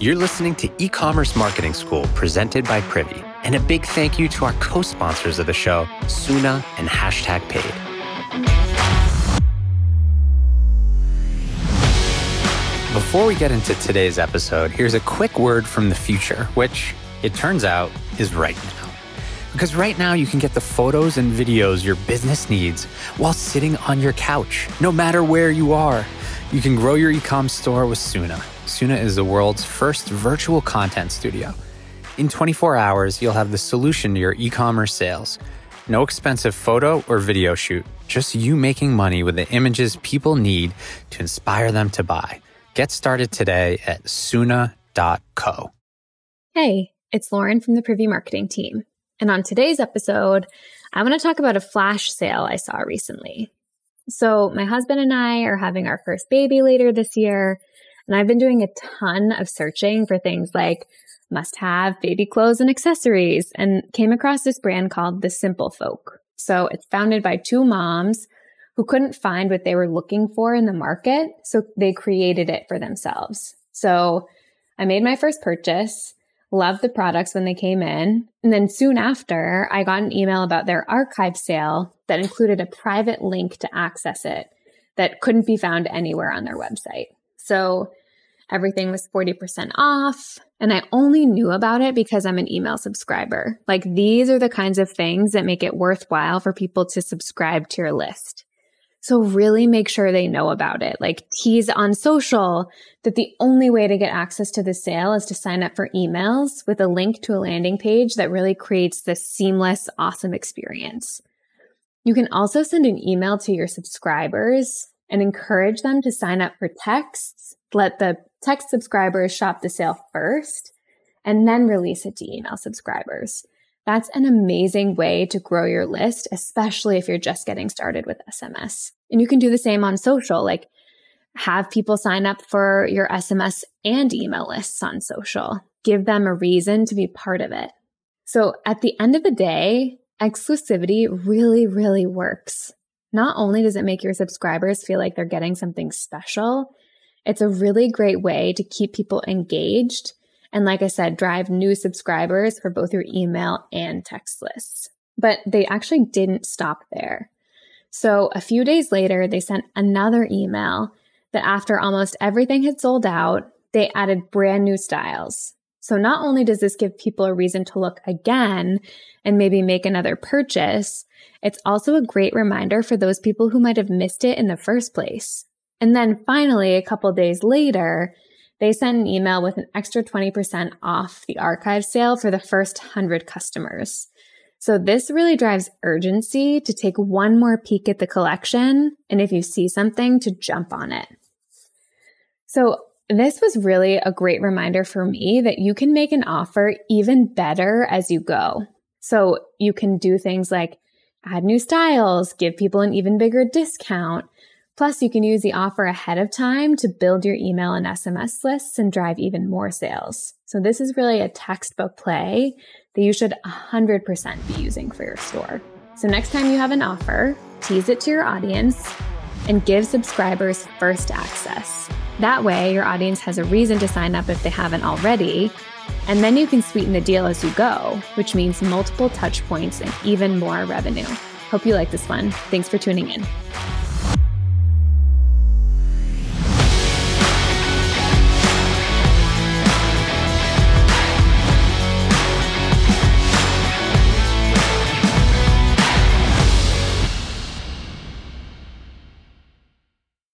You're listening to E Commerce Marketing School presented by Privy. And a big thank you to our co sponsors of the show, Soona and Hashtag Paid. Before we get into today's episode, here's a quick word from the future, which it turns out is right now. Because right now you can get the photos and videos your business needs while sitting on your couch, no matter where you are. You can grow your e-com store with Soona. Soona is the world's first virtual content studio. In 24 hours, you'll have the solution to your e-commerce sales. No expensive photo or video shoot, just you making money with the images people need to inspire them to buy. Get started today at soona.co. Hey, it's Lauren from the Privy Marketing team. And on today's episode, I want to talk about a flash sale I saw recently. So, my husband and I are having our first baby later this year, and I've been doing a ton of searching for things like must have baby clothes and accessories and came across this brand called The Simple Folk. So, it's founded by two moms who couldn't find what they were looking for in the market. So they created it for themselves. So I made my first purchase, loved the products when they came in. And then soon after, I got an email about their archive sale that included a private link to access it that couldn't be found anywhere on their website. So everything was 40% off. And I only knew about it because I'm an email subscriber. Like these are the kinds of things that make it worthwhile for people to subscribe to your list. So really make sure they know about it. Like tease on social that the only way to get access to the sale is to sign up for emails with a link to a landing page that really creates this seamless, awesome experience. You can also send an email to your subscribers and encourage them to sign up for texts. Let the text subscribers shop the sale first and then release it to email subscribers. That's an amazing way to grow your list, especially if you're just getting started with SMS. And you can do the same on social, like have people sign up for your SMS and email lists on social. Give them a reason to be part of it. So at the end of the day, exclusivity really, really works. Not only does it make your subscribers feel like they're getting something special, it's a really great way to keep people engaged and like I said, drive new subscribers for both your email and text lists. But they actually didn't stop there. So a few days later, they sent another email that after almost everything had sold out, they added brand new styles. So not only does this give people a reason to look again and maybe make another purchase, it's also a great reminder for those people who might have missed it in the first place. And then finally, a couple days later, they send an email with an extra 20% off the archive sale for the first 100 customers. So this really drives urgency to take one more peek at the collection. And if you see something, to jump on it. So this was really a great reminder for me that you can make an offer even better as you go. So you can do things like add new styles, give people an even bigger discount, Plus, you can use the offer ahead of time to build your email and SMS lists and drive even more sales. So this is really a textbook play that you should 100% be using for your store. So next time you have an offer, tease it to your audience and give subscribers first access. That way, your audience has a reason to sign up if they haven't already. And then you can sweeten the deal as you go, which means multiple touch points and even more revenue. Hope you like this one. Thanks for tuning in.